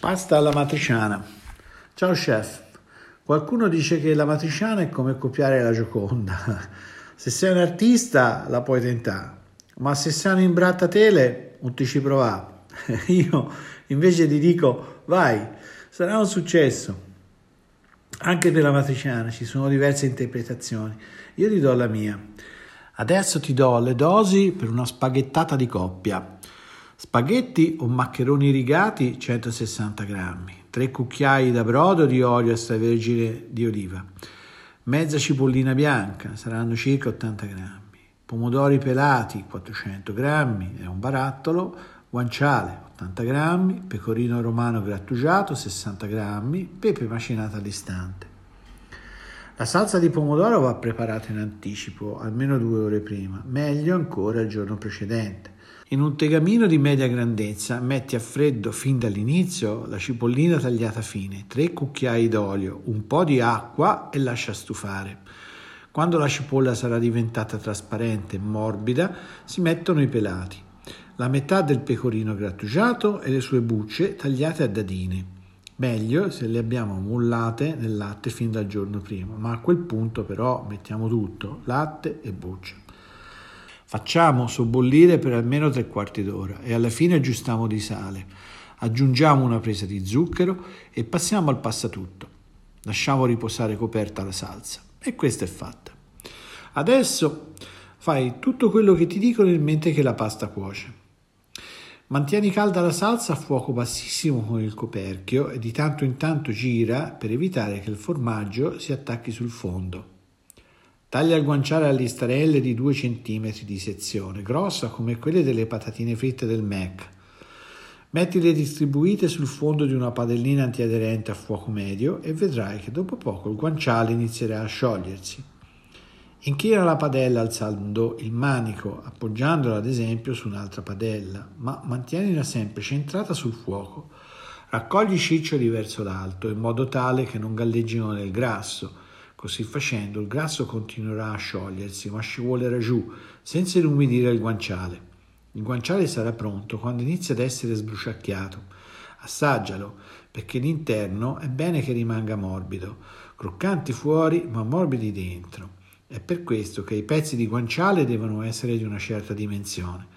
Pasta alla matriciana. Ciao chef. Qualcuno dice che la matriciana è come copiare la Gioconda. Se sei un artista la puoi tentare, ma se sei un imbrattatele non ti ci provare. Io invece ti dico vai, sarà un successo. Anche per la matriciana ci sono diverse interpretazioni. Io ti do la mia. Adesso ti do le dosi per una spaghettata di coppia. Spaghetti o maccheroni rigati 160 grammi, 3 cucchiai da brodo di olio extravergine di oliva, mezza cipollina bianca, saranno circa 80 grammi, pomodori pelati 400 grammi, è un barattolo, guanciale 80 grammi, pecorino romano grattugiato 60 grammi, pepe macinato all'istante. La salsa di pomodoro va preparata in anticipo, almeno due ore prima, meglio ancora il giorno precedente. In un tegamino di media grandezza metti a freddo fin dall'inizio la cipollina tagliata fine, 3 cucchiai d'olio, un po' di acqua e lascia stufare. Quando la cipolla sarà diventata trasparente e morbida, si mettono i pelati, la metà del pecorino grattugiato e le sue bucce tagliate a dadini. Meglio se le abbiamo mullate nel latte fin dal giorno prima, ma a quel punto però mettiamo tutto, latte e bucce. Facciamo sobbollire per almeno tre quarti d'ora e alla fine aggiustiamo di sale. Aggiungiamo una presa di zucchero e passiamo al passatutto. Lasciamo riposare coperta la salsa e questa è fatta. Adesso fai tutto quello che ti dico nel mentre che la pasta cuoce. Mantieni calda la salsa a fuoco bassissimo con il coperchio e di tanto in tanto gira per evitare che il formaggio si attacchi sul fondo. Taglia il guanciale a listarelle di 2 cm di sezione, grossa come quelle delle patatine fritte del Mac. Mettile distribuite sul fondo di una padellina antiaderente a fuoco medio e vedrai che dopo poco il guanciale inizierà a sciogliersi. Inchina la padella alzando il manico, appoggiandola ad esempio su un'altra padella, ma mantienila sempre centrata sul fuoco. Raccogli i ciccioli verso l'alto in modo tale che non galleggino nel grasso Così facendo il grasso continuerà a sciogliersi, ma scivolerà giù, senza inumidire il guanciale. Il guanciale sarà pronto quando inizia ad essere sbruciacchiato. Assaggialo, perché l'interno è bene che rimanga morbido, croccanti fuori ma morbidi dentro. È per questo che i pezzi di guanciale devono essere di una certa dimensione.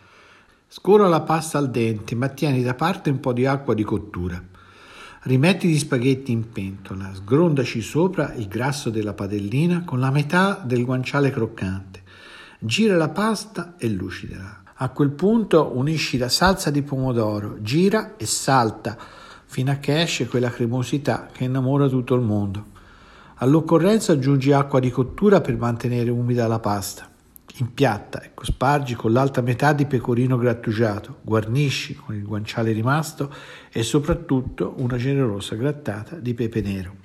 Scora la pasta al dente, ma tieni da parte un po' di acqua di cottura. Rimetti gli spaghetti in pentola, sgrondaci sopra il grasso della padellina con la metà del guanciale croccante. Gira la pasta e lucidela. A quel punto unisci la salsa di pomodoro, gira e salta fino a che esce quella cremosità che innamora tutto il mondo. All'occorrenza aggiungi acqua di cottura per mantenere umida la pasta. Impiatta, ecco, spargi con l'alta metà di pecorino grattugiato, guarnisci con il guanciale rimasto e soprattutto una generosa grattata di pepe nero.